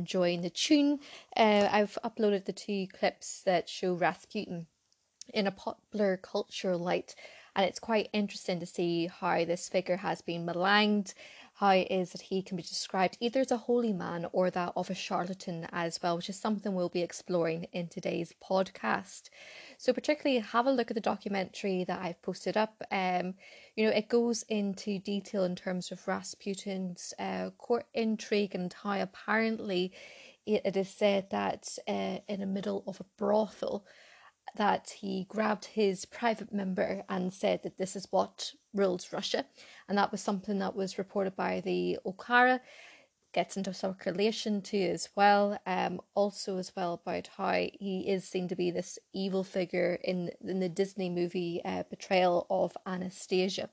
enjoying the tune. Uh, I've uploaded the two clips that show Rasputin in a popular cultural light, and it's quite interesting to see how this figure has been maligned how it is that he can be described either as a holy man or that of a charlatan as well, which is something we'll be exploring in today's podcast. So, particularly, have a look at the documentary that I've posted up. Um, you know, it goes into detail in terms of Rasputin's uh, court intrigue and how apparently it, is said that uh, in the middle of a brothel that he grabbed his private member and said that this is what rules Russia. And that was something that was reported by the Okhrana, gets into circulation too as well. Um, also as well about how he is seen to be this evil figure in in the Disney movie uh, portrayal of Anastasia,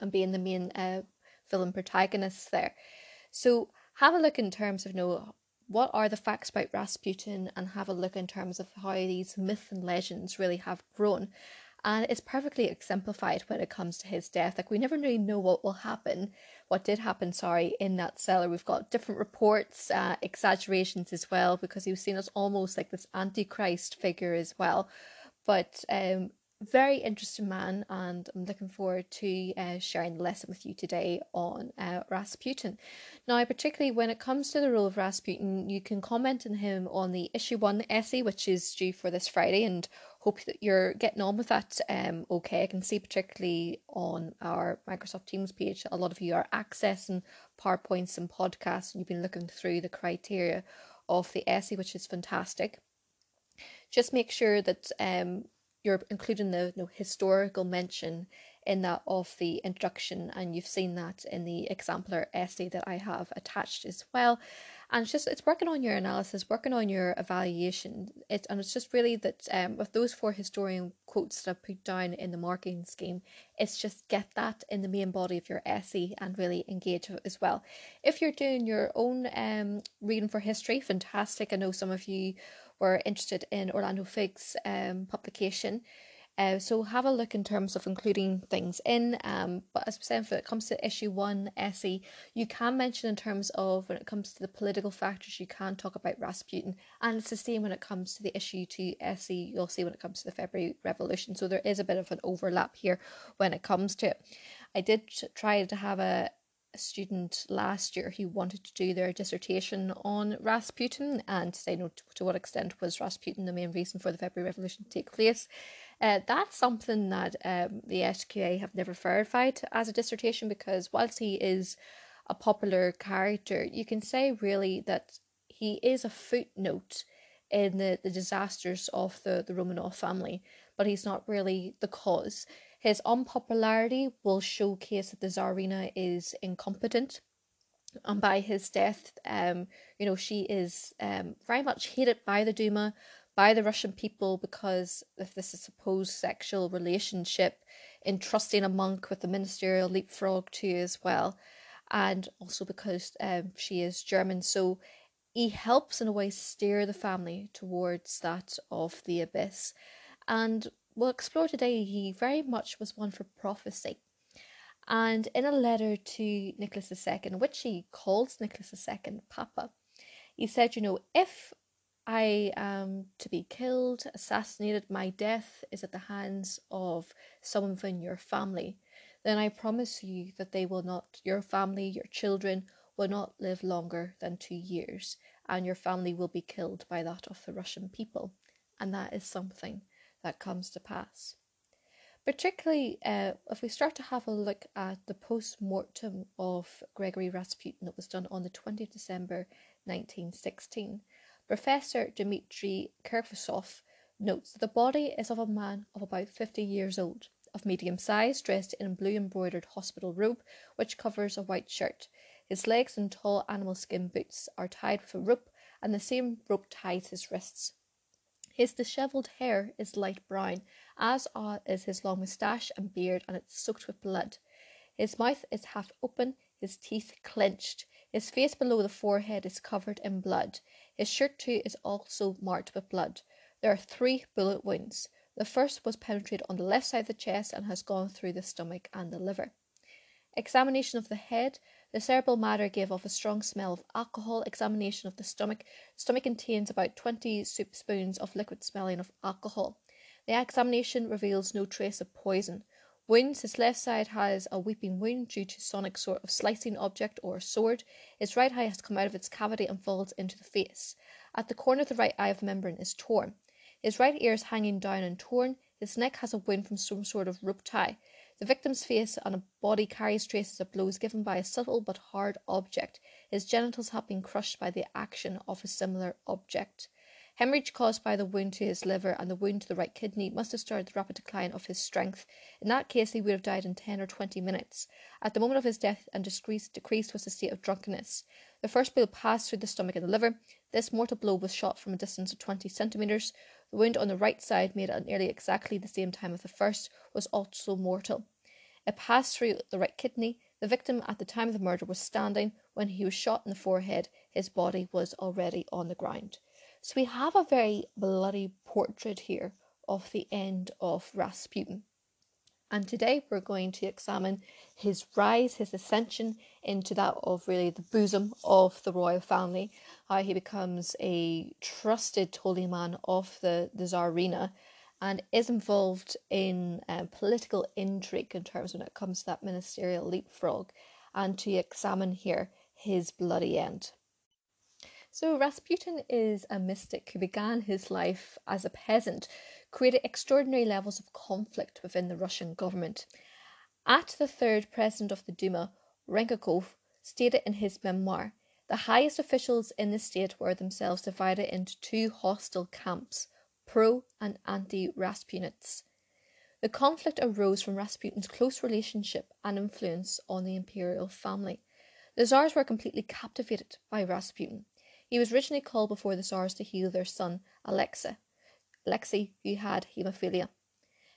and being the main uh, villain protagonist there. So have a look in terms of you know what are the facts about Rasputin and have a look in terms of how these myths and legends really have grown. And it's perfectly exemplified when it comes to his death. Like, we never really know what will happen, what did happen, sorry, in that cellar. We've got different reports, uh, exaggerations as well, because he was seen as almost like this antichrist figure as well. But um, very interesting man, and I'm looking forward to uh, sharing the lesson with you today on uh, Rasputin. Now, particularly when it comes to the role of Rasputin, you can comment on him on the issue one essay, which is due for this Friday, and hope that you're getting on with that. Um, okay, I can see particularly on our Microsoft Teams page, a lot of you are accessing PowerPoints and podcasts, and you've been looking through the criteria of the essay, which is fantastic. Just make sure that um you're including the you know, historical mention in that of the introduction, and you've seen that in the exemplar essay that I have attached as well. And it's just it's working on your analysis, working on your evaluation. It and it's just really that um, with those four historian quotes that I put down in the marking scheme, it's just get that in the main body of your essay and really engage as well. If you're doing your own um reading for history, fantastic. I know some of you were interested in Orlando Figes' um, publication. Uh, so have a look in terms of including things in. Um, but as we said, when it comes to issue one essay, you can mention in terms of when it comes to the political factors, you can talk about Rasputin, and it's the same when it comes to the issue two essay. You'll see when it comes to the February Revolution. So there is a bit of an overlap here when it comes to it. I did try to have a student last year who wanted to do their dissertation on Rasputin and you know, to, to what extent was Rasputin the main reason for the February Revolution to take place. Uh, that's something that um, the SQA have never verified as a dissertation because whilst he is a popular character, you can say really that he is a footnote in the, the disasters of the, the Romanov family, but he's not really the cause. His unpopularity will showcase that the Tsarina is incompetent. And by his death, um, you know, she is um, very much hated by the Duma, by the Russian people, because of this is supposed sexual relationship, entrusting a monk with the ministerial leapfrog too as well, and also because um, she is German. So he helps in a way steer the family towards that of the abyss. And we'll explore today, he very much was one for prophecy. And in a letter to Nicholas II, which he calls Nicholas II Papa, he said, You know, if I am to be killed, assassinated, my death is at the hands of someone from your family, then I promise you that they will not, your family, your children, will not live longer than two years, and your family will be killed by that of the Russian people. And that is something that comes to pass. Particularly uh, if we start to have a look at the post mortem of Gregory Rasputin that was done on the 20th December 1916, Professor Dmitry Kirkosov notes that the body is of a man of about 50 years old, of medium size, dressed in a blue embroidered hospital robe which covers a white shirt. His legs in tall animal skin boots are tied with a rope, and the same rope ties his wrists. His dishevelled hair is light brown, as is his long moustache and beard, and it's soaked with blood. His mouth is half open, his teeth clenched. His face below the forehead is covered in blood. His shirt, too, is also marked with blood. There are three bullet wounds. The first was penetrated on the left side of the chest and has gone through the stomach and the liver. Examination of the head. The cerebral matter gave off a strong smell of alcohol. Examination of the stomach. Stomach contains about 20 soup spoons of liquid smelling of alcohol. The examination reveals no trace of poison. Wounds. His left side has a weeping wound due to sonic sort of slicing object or sword. His right eye has come out of its cavity and falls into the face. At the corner of the right eye of membrane is torn. His right ear is hanging down and torn. His neck has a wound from some sort of rope tie. The victim's face and body carries traces of blows given by a subtle but hard object. His genitals have been crushed by the action of a similar object. Hemorrhage caused by the wound to his liver and the wound to the right kidney must have started the rapid decline of his strength. In that case, he would have died in 10 or 20 minutes. At the moment of his death and decrease, decreased was the state of drunkenness. The first blow passed through the stomach and the liver. This mortal blow was shot from a distance of 20 centimetres. The wound on the right side, made at nearly exactly the same time as the first, was also mortal. It passed through the right kidney. The victim at the time of the murder was standing. When he was shot in the forehead, his body was already on the ground. So we have a very bloody portrait here of the end of Rasputin. And today we're going to examine his rise, his ascension into that of really the bosom of the royal family, how he becomes a trusted holy man of the, the Tsarina and is involved in um, political intrigue in terms when it comes to that ministerial leapfrog, and to examine here his bloody end. So, Rasputin is a mystic who began his life as a peasant, created extraordinary levels of conflict within the Russian government. At the third president of the Duma, Renkakov, stated in his memoir, the highest officials in the state were themselves divided into two hostile camps, pro and anti Rasputinists. The conflict arose from Rasputin's close relationship and influence on the imperial family. The Tsars were completely captivated by Rasputin. He was originally called before the Tsars to heal their son, Alexei, Alexei, who had haemophilia.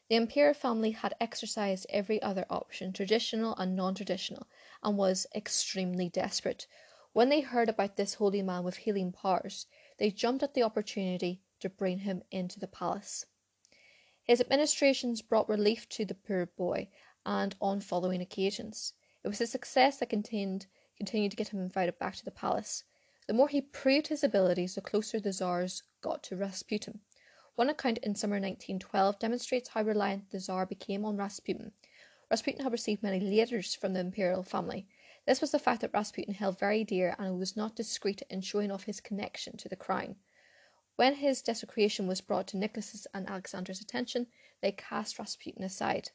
The imperial family had exercised every other option, traditional and non traditional, and was extremely desperate. When they heard about this holy man with healing powers, they jumped at the opportunity to bring him into the palace. His administrations brought relief to the poor boy, and on following occasions. It was his success that contained, continued to get him invited back to the palace. The more he proved his abilities, the closer the Tsars got to Rasputin. One account in summer 1912 demonstrates how reliant the Tsar became on Rasputin. Rasputin had received many letters from the imperial family. This was the fact that Rasputin held very dear and was not discreet in showing off his connection to the crown. When his desecration was brought to Nicholas's and Alexander's attention, they cast Rasputin aside.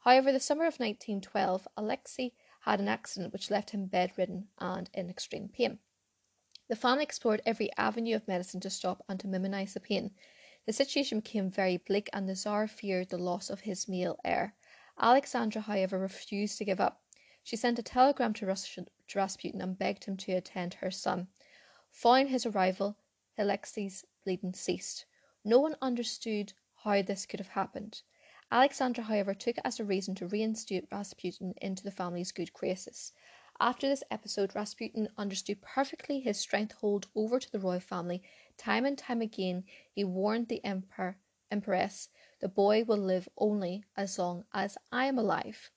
However, the summer of 1912, Alexei had an accident which left him bedridden and in extreme pain. The family explored every avenue of medicine to stop and to minimise the pain. The situation became very bleak, and the Tsar feared the loss of his male heir. Alexandra, however, refused to give up. She sent a telegram to, Rasputin and begged him to attend her son. Following his arrival, Alexei's bleeding ceased. No one understood how this could have happened. Alexandra, however, took it as a reason to reinstate Rasputin into the family's good graces. After this episode, Rasputin understood perfectly his strength hold over to the royal family. Time and time again, he warned the emperor, empress, the boy will live only as long as I am alive.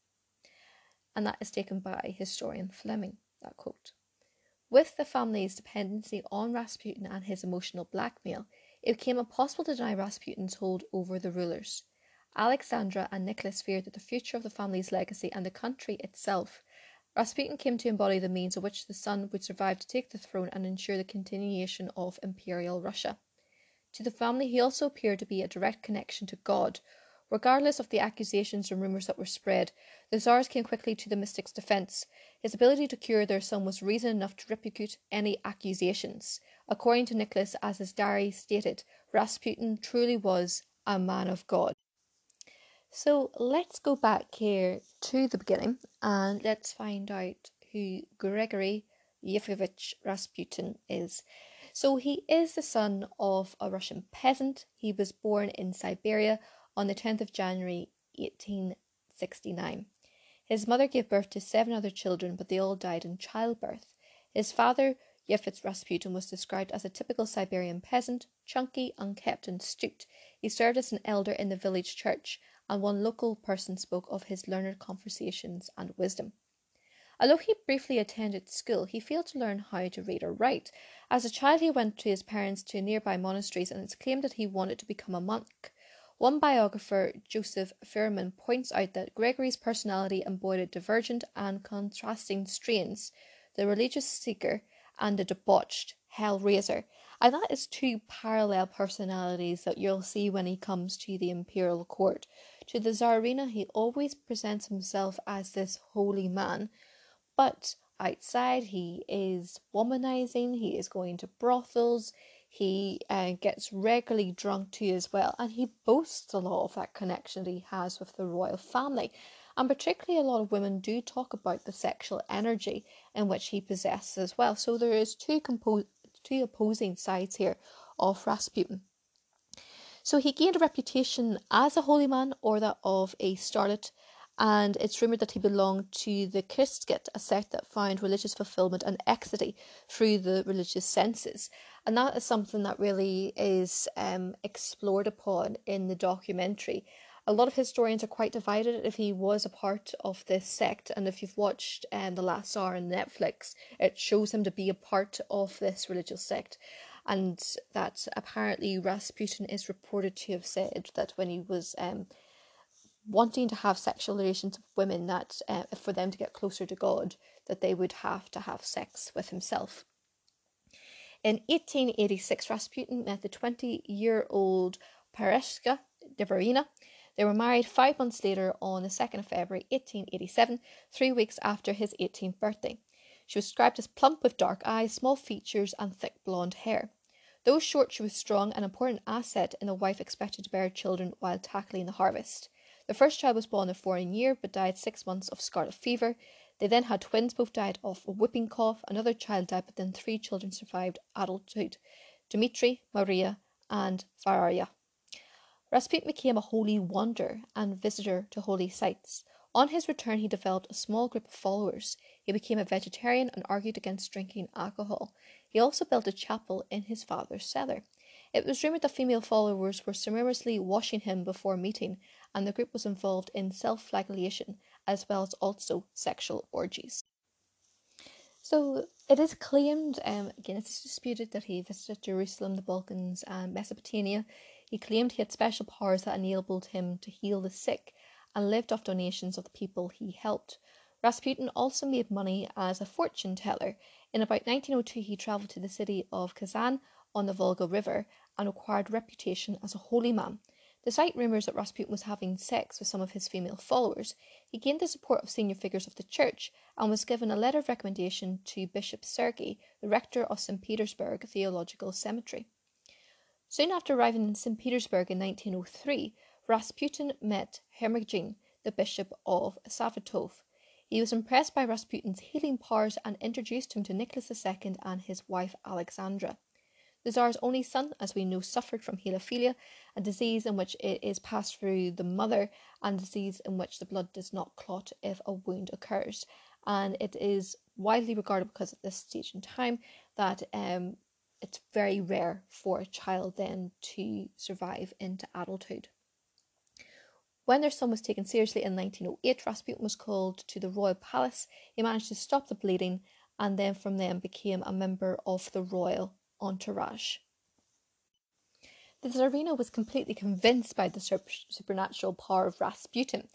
And that is taken by historian Fleming, that quote. With the family's dependency on Rasputin and his emotional blackmail, it became impossible to deny Rasputin's hold over the rulers. Alexandra and Nicholas feared that the future of the family's legacy and the country itself Rasputin came to embody the means of which the son would survive to take the throne and ensure the continuation of imperial Russia. To the family, he also appeared to be a direct connection to God. Regardless of the accusations and rumours that were spread, the Tsars came quickly to the mystic's defence. His ability to cure their son was reason enough to refute any accusations. According to Nicholas, as his diary stated, Rasputin truly was a man of God. So let's go back here to the beginning and let's find out who Gregory Yefimovich Rasputin is. So he is the son of a Russian peasant. He was born in Siberia on the 10th of January 1869. His mother gave birth to seven other children, but they all died in childbirth. His father, Yefits Rasputin was described as a typical Siberian peasant, chunky, unkempt, and stooped. He served as an elder in the village church, and one local person spoke of his learned conversations and wisdom. Although he briefly attended school, he failed to learn how to read or write. As a child, he went to his parents to nearby monasteries, and it's claimed that he wanted to become a monk. One biographer, Joseph Fuhrmann, points out that Gregory's personality embodied divergent and contrasting strains the religious seeker and the debauched hell raiser. And that is two parallel personalities that you'll see when he comes to the imperial court. To the Tsarina, he always presents himself as this holy man, but outside he is womanizing, he is going to brothels, he uh, gets regularly drunk too as well, and he boasts a lot of that connection that he has with the royal family. And particularly, a lot of women do talk about the sexual energy in which he possesses as well. So there is two compo- two opposing sides here of Rasputin. So he gained a reputation as a holy man or that of a starets, and it's rumoured that he belonged to the Kirstget, a sect that found religious fulfillment and ecstasy through the religious senses. And that is something that really is um, explored upon in the documentary. A lot of historians are quite divided if he was a part of this sect, and if you've watched um, The Last Tsar on Netflix, it shows him to be a part of this religious sect and that apparently Rasputin is reported to have said that when he was um, wanting to have sexual relations with women, that uh, for them to get closer to God, that they would have to have sex with himself. In 1886, Rasputin met the 20 year old Parashka Deverina. They were married five months later on the 2nd of February 1887, three weeks after his 18th birthday. She was described as plump with dark eyes, small features, and thick blonde hair. Though short, she was strong, and an important asset in a wife expected to bear children while tackling the harvest. The first child was born the following year but died six months of scarlet fever. They then had twins, both died of a whooping cough. Another child died, but then three children survived adulthood Dmitri, Maria, and Varya. Rasputin became a holy wanderer and visitor to holy sites. On his return, he developed a small group of followers. He became a vegetarian and argued against drinking alcohol. He also built a chapel in his father's cellar. It was rumoured that female followers were summarily washing him before meeting, and the group was involved in self flagellation as well as also sexual orgies. So it is claimed, um, again, it's disputed that he visited Jerusalem, the Balkans, and Mesopotamia. He claimed he had special powers that enabled him to heal the sick and lived off donations of the people he helped. Rasputin also made money as a fortune teller. In about 1902, he travelled to the city of Kazan on the Volga River and acquired reputation as a holy man. Despite rumours that Rasputin was having sex with some of his female followers, he gained the support of senior figures of the church and was given a letter of recommendation to Bishop Sergei, the rector of St. Petersburg Theological Seminary. Soon after arriving in St. Petersburg in 1903, Rasputin met Hermogen, the bishop of Saratov. He was impressed by Rasputin's healing powers and introduced him to Nicholas II and his wife Alexandra. The Tsar's only son, as we know, suffered from hemophilia, a disease in which it is passed through the mother, and a disease in which the blood does not clot if a wound occurs. And it is widely regarded because at this stage in time that um, it's very rare for a child then to survive into adulthood. When their son was taken seriously in 1908, Rasputin was called to the royal palace. He managed to stop the bleeding and then from then became a member of the royal entourage. The Tsarina was completely convinced by the supernatural power of Rasputin.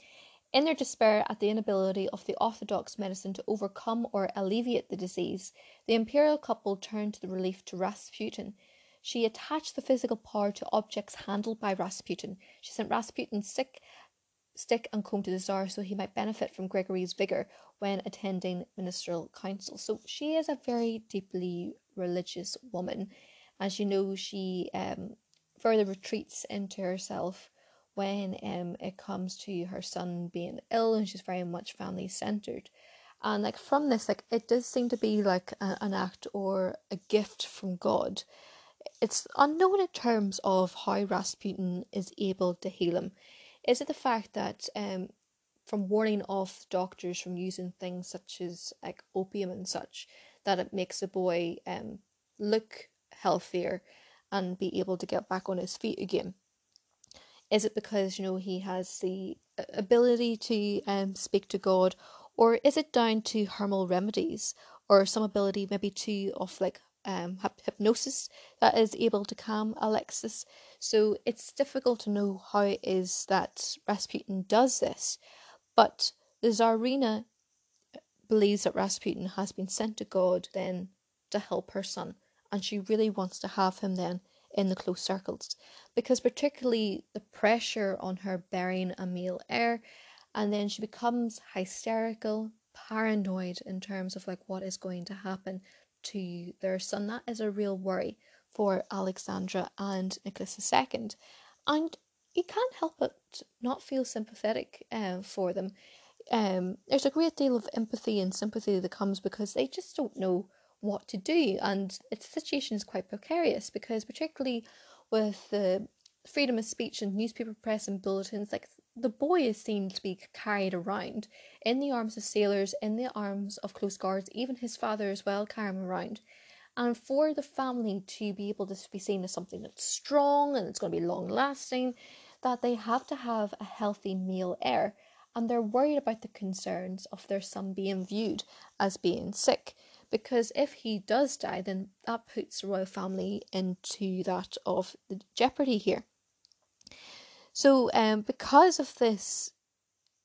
In their despair at the inability of the orthodox medicine to overcome or alleviate the disease, the imperial couple turned to the relief to Rasputin. She attached the physical power to objects handled by Rasputin. She sent Rasputin sick stick and comb to the Tsar so he might benefit from Gregory's vigour when attending ministerial council. So she is a very deeply religious woman. As you know, she um, further retreats into herself when um, it comes to her son being ill and she's very much family centered. And like from this, like it does seem to be like a, an act or a gift from God. It's unknown in terms of how Rasputin is able to heal him. Is it the fact that um, from warning off doctors from using things such as like opium and such, that it makes the boy um, look healthier and be able to get back on his feet again? Is it because you know he has the ability to um, speak to God, or is it down to herbal remedies or some ability maybe to of like um, hypnosis that is able to calm Alexis? So it's difficult to know how it is that Rasputin does this, but the Tsarina believes that Rasputin has been sent to God then to help her son, and she really wants to have him then in the close circles because particularly the pressure on her bearing a male heir and then she becomes hysterical paranoid in terms of like what is going to happen to their son that is a real worry for alexandra and nicholas ii and you can't help but not feel sympathetic uh, for them um, there's a great deal of empathy and sympathy that comes because they just don't know what to do. And its situation is quite precarious because, particularly with the freedom of speech and newspaper press and bulletins, like the boy is seen to be carried around in the arms of sailors, in the arms of close guards, even his father as well carry him around. And for the family to be able to be seen as something that's strong and it's going to be long lasting, that they have to have a healthy male heir. And they're worried about the concerns of their son being viewed as being sick because if he does die, then that puts the royal family into that of the jeopardy here. So, um, because of this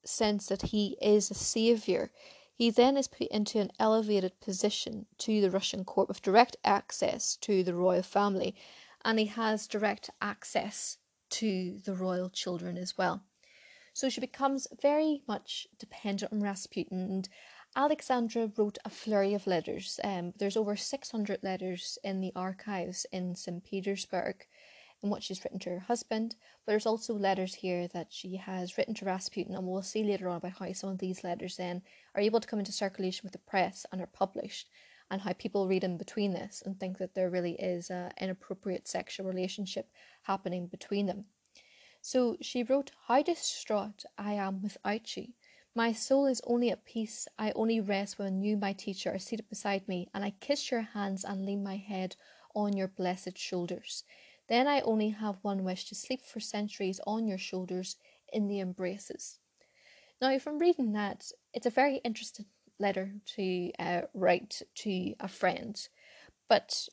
sense that he is a savior, he then is put into an elevated position to the Russian court with direct access to the royal family, and he has direct access to the royal children as well. So she becomes very much dependent on Rasputin and Alexandra wrote a flurry of letters. Um, there's over 600 letters in the archives in St. Petersburg in what she's written to her husband, but there's also letters here that she has written to Rasputin, and we'll see later on about how some of these letters then are able to come into circulation with the press and are published, and how people read in between this and think that there really is an inappropriate sexual relationship happening between them. So she wrote, How distraught I am without you. My soul is only at peace. I only rest when you, my teacher, are seated beside me, and I kiss your hands and lean my head on your blessed shoulders. Then I only have one wish to sleep for centuries on your shoulders in the embraces. Now, from reading that, it's a very interesting letter to uh, write to a friend, but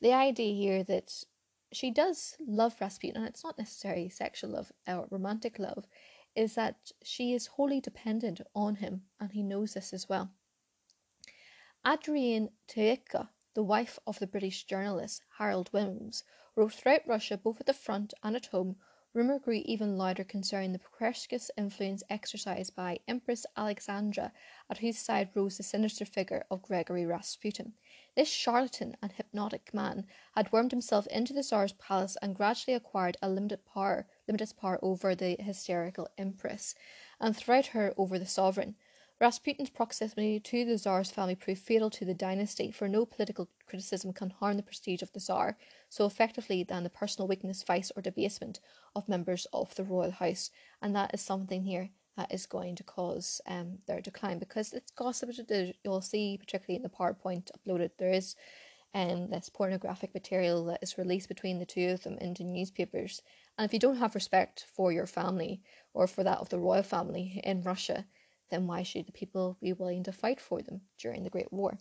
the idea here that she does love Rasputin, and it's not necessarily sexual love or romantic love, is that she is wholly dependent on him, and he knows this as well. Adrienne Teyeka, the wife of the British journalist Harold Williams, throughout Russia, both at the front and at home, rumour grew even louder concerning the precocious influence exercised by Empress Alexandra, at whose side rose the sinister figure of Gregory Rasputin. This charlatan and hypnotic man had wormed himself into the Tsar's palace and gradually acquired a limited power, limited power over the hysterical Empress, and throughout her over the sovereign. Rasputin's proximity to the Tsar's family proved fatal to the dynasty, for no political criticism can harm the prestige of the Tsar so effectively than the personal weakness, vice, or debasement of members of the royal house. And that is something here that is going to cause um, their decline because it's gossip. You'll see, particularly in the PowerPoint uploaded, there is um, this pornographic material that is released between the two of them into newspapers. And if you don't have respect for your family or for that of the royal family in Russia, then why should the people be willing to fight for them during the Great War?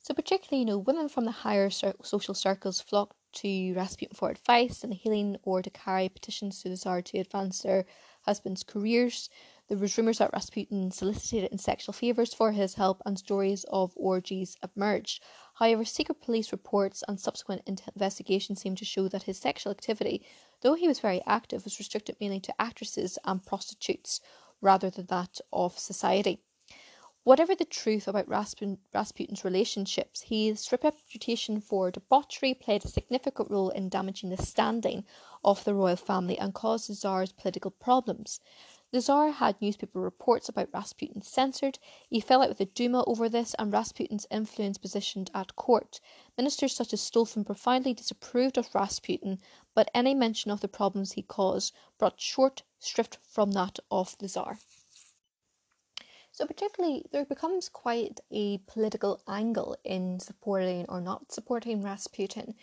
So, particularly, you know, women from the higher social circles flocked to Rasputin for advice and healing or to carry petitions to the Tsar to advance their husbands' careers. There was rumours that Rasputin solicited in sexual favours for his help and stories of orgies emerged. However, secret police reports and subsequent investigations seem to show that his sexual activity, though he was very active, was restricted mainly to actresses and prostitutes rather than that of society. Whatever the truth about Rasputin, Rasputin's relationships, his reputation for debauchery played a significant role in damaging the standing of the royal family and caused the Tsar's political problems. The Tsar had newspaper reports about Rasputin censored. He fell out with the Duma over this, and Rasputin's influence positioned at court. Ministers such as Stolypin profoundly disapproved of Rasputin, but any mention of the problems he caused brought short shrift from that of the Tsar. So, particularly, there becomes quite a political angle in supporting or not supporting Rasputin.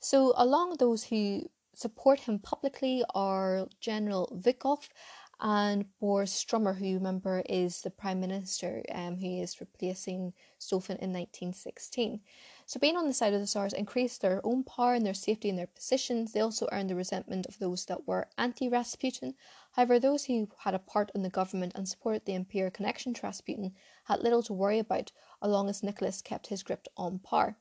So, along those who support him publicly are General Zhukov and Boris Stürmer, who you remember is the Prime Minister um, who is replacing Stolypin in 1916. So, being on the side of the Tsars increased their own power and their safety in their positions. They also earned the resentment of those that were anti Rasputin. However, those who had a part in the government and supported the imperial connection to Rasputin had little to worry about, as long as Nicholas kept his grip on power.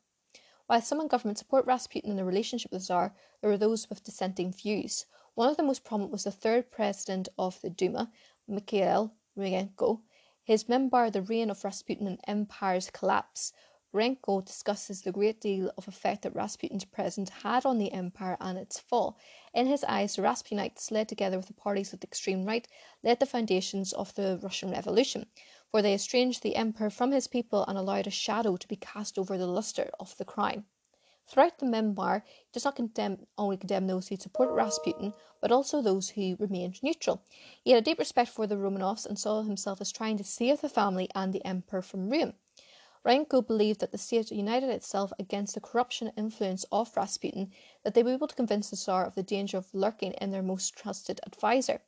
While some in government support Rasputin in the relationship with the Tsar, there were those with dissenting views. One of the most prominent was the third president of the Duma, Mikhail Rurenko. His memoir, The Reign of Rasputin and Empire's Collapse, Rurenko discusses the great deal of effect that Rasputin's presence had on the empire and its fall. In his eyes, the Rasputinites, led together with the parties of the extreme right, laid the foundations of the Russian Revolution, for they estranged the emperor from his people and allowed a shadow to be cast over the lustre of the crown. Throughout the memoir, he does not condemn only condemn those who supported Rasputin, but also those who remained neutral. He had a deep respect for the Romanovs and saw himself as trying to save the family and the emperor from ruin. Rurenko believed that the state united itself against the corruption influence of Rasputin, that they were able to convince the Tsar of the danger of lurking in their most trusted adviser.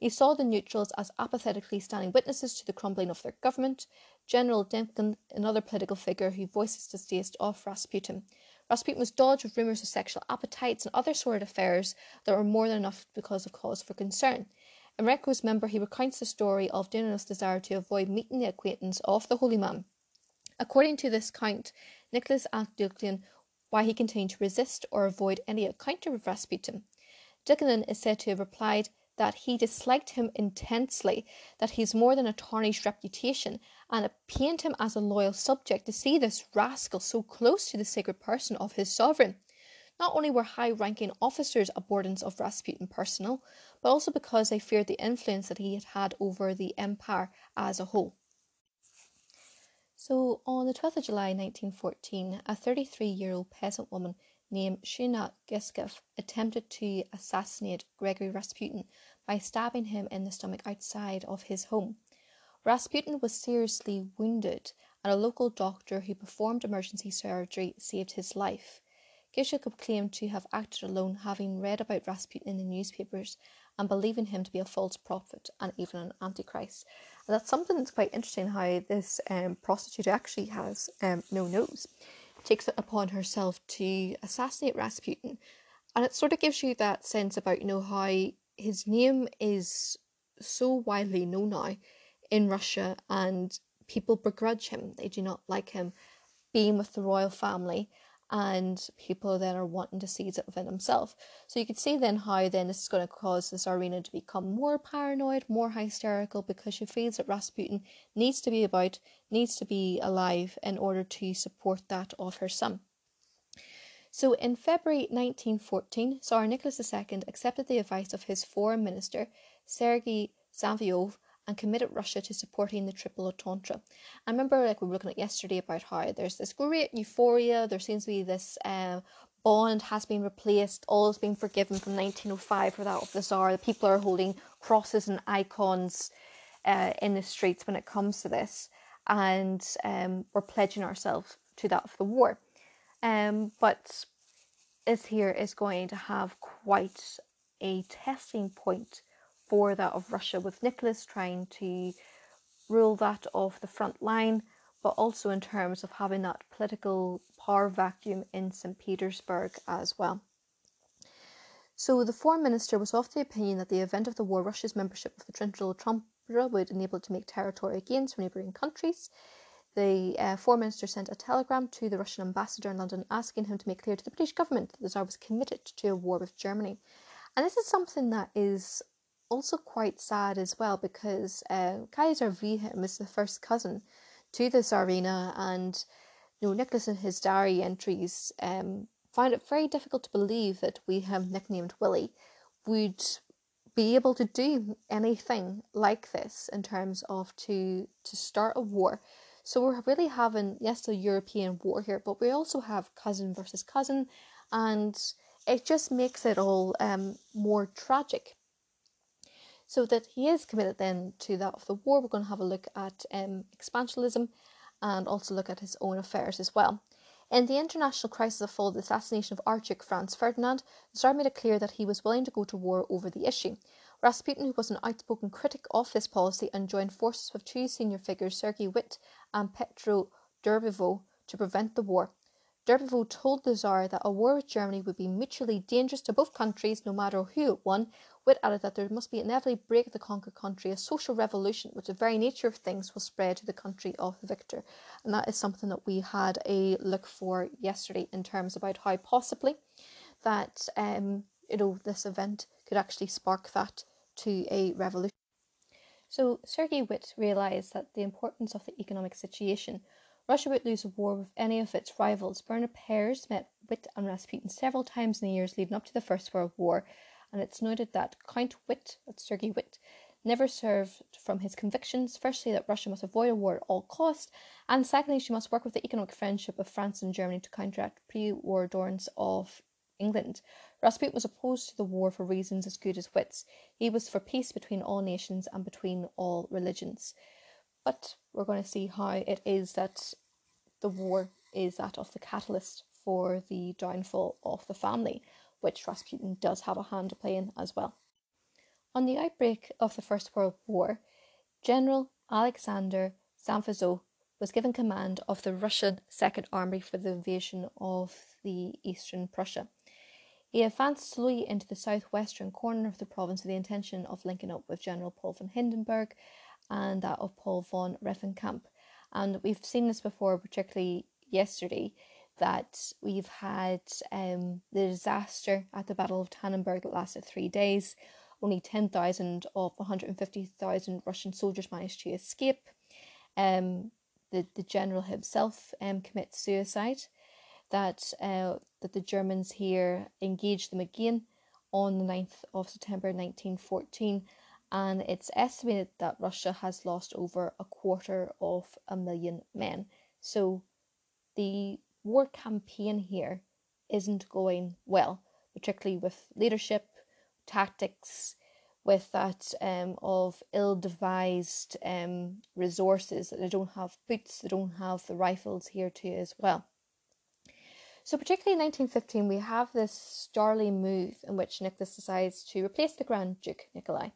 He saw the neutrals as apathetically standing witnesses to the crumbling of their government. General Demkin, another political figure who voiced voices distaste of Rasputin. Rasputin was dodged with rumours of sexual appetites and other sordid affairs that were more than enough because of cause for concern. In Rurenko's member, he recounts the story of Daniel's desire to avoid meeting the acquaintance of the holy man. According to this count, Nicholas asked Duklian why he continued to resist or avoid any encounter with Rasputin. Duklian is said to have replied that he disliked him intensely, that he's more than a tarnished reputation, and it pained him as a loyal subject to see this rascal so close to the sacred person of his sovereign. Not only were high ranking officers abhorrent of Rasputin personal, but also because they feared the influence that he had had over the empire as a whole. So, on the 12th of July 1914, a 33 year old peasant woman named Shina Giskov attempted to assassinate Gregory Rasputin by stabbing him in the stomach outside of his home. Rasputin was seriously wounded, and a local doctor who performed emergency surgery saved his life. Gishkov claimed to have acted alone, having read about Rasputin in the newspapers and believing him to be a false prophet and even an antichrist. And that's something that's quite interesting how this um, prostitute actually has um, no nose. Takes it upon herself to assassinate Rasputin. And it sort of gives you that sense about, you know, how his name is so widely known now in Russia and people begrudge him. They do not like him being with the royal family and people then are wanting to seize it within himself. So you could see then how then this is going to cause this Tsarina to become more paranoid, more hysterical because she feels that Rasputin needs to be about, needs to be alive in order to support that of her son. So in February 1914, Tsar Nicholas II accepted the advice of his foreign minister, Sergei Zhanavyov, and committed Russia to supporting the Triple Entente. I remember, like we were looking at yesterday, about how there's this great euphoria. There seems to be this uh, bond has been replaced. All has been forgiven from 1905 for that of the Tsar. The people are holding crosses and icons uh, in the streets when it comes to this, and um, we're pledging ourselves to that of the war. Um, but this here is going to have quite a testing point for that of Russia, with Nicholas trying to rule that off the front line, but also in terms of having that political power vacuum in St. Petersburg as well. So the foreign minister was of the opinion that the event of the war, Russia's membership of the Triple Entente would enable it to make territorial gains from neighbouring countries. The uh, foreign minister sent a telegram to the Russian ambassador in London asking him to make clear to the British government that the Tsar was committed to a war with Germany. And this is something that is also quite sad as well because uh, Kaiser Wilhelm is the first cousin to the Tsarina, and you know Nicholas in his diary entries um, find it very difficult to believe that we have nicknamed Willie would be able to do anything like this in terms of to to start a war. So we're really having yes the European war here, but we also have cousin versus cousin, and it just makes it all um, more tragic So that he is committed then to that of the war. We're going to have a look at um, expansionism and also look at his own affairs as well. In the international crisis that followed the assassination of Archduke Franz Ferdinand, the Tsar made it clear that he was willing to go to war over the issue. Rasputin, who was an outspoken critic of this policy and joined forces with two senior figures, Sergei Witte and Petro Durnovo, to prevent the war. Durnovo told the Tsar that a war with Germany would be mutually dangerous to both countries no matter who it won. Witte added that there must be an inevitably break the conquered country, a social revolution, which the very nature of things will spread to the country of the victor. And that is something that we had a look for yesterday in terms about how possibly that um, you know this event could actually spark that to a revolution. So Sergei Witte realised that the importance of the economic situation Russia would lose a war with any of its rivals. Bernard Pares met Witte and Rasputin several times in the years leading up to the First World War, and it's noted that Count Witte, that's Sergei Witte, never served from his convictions firstly, that Russia must avoid a war at all cost, and secondly, she must work with the economic friendship of France and Germany to counteract pre war dormants of England. Rasputin was opposed to the war for reasons as good as Witte's. He was for peace between all nations and between all religions. But we're going to see how it is that the war is that of the catalyst for the downfall of the family, which Rasputin does have a hand to play in as well. On the outbreak of the First World War, General Alexander Zametov was given command of the Russian Second Army for the invasion of the eastern Prussia. He advanced slowly into the southwestern corner of the province with the intention of linking up with General Paul von Hindenburg and that of Paul von Rennenkampf. And we've seen this before, particularly yesterday, that we've had um, the disaster at the Battle of Tannenberg that lasted three days. Only 10,000 of 150,000 Russian soldiers managed to escape. Um, the, the general himself um, commits suicide. That, uh, that the Germans here engaged them again on the 9th of September 1914 and it's estimated that Russia has lost over a quarter of a million men. So the war campaign here isn't going well, particularly with leadership, tactics, with that um, of ill devised um, resources that they don't have boots, they don't have the rifles here too as well. So, particularly in 1915, we have this startling move in which Nicholas decides to replace the Grand Duke Nikolai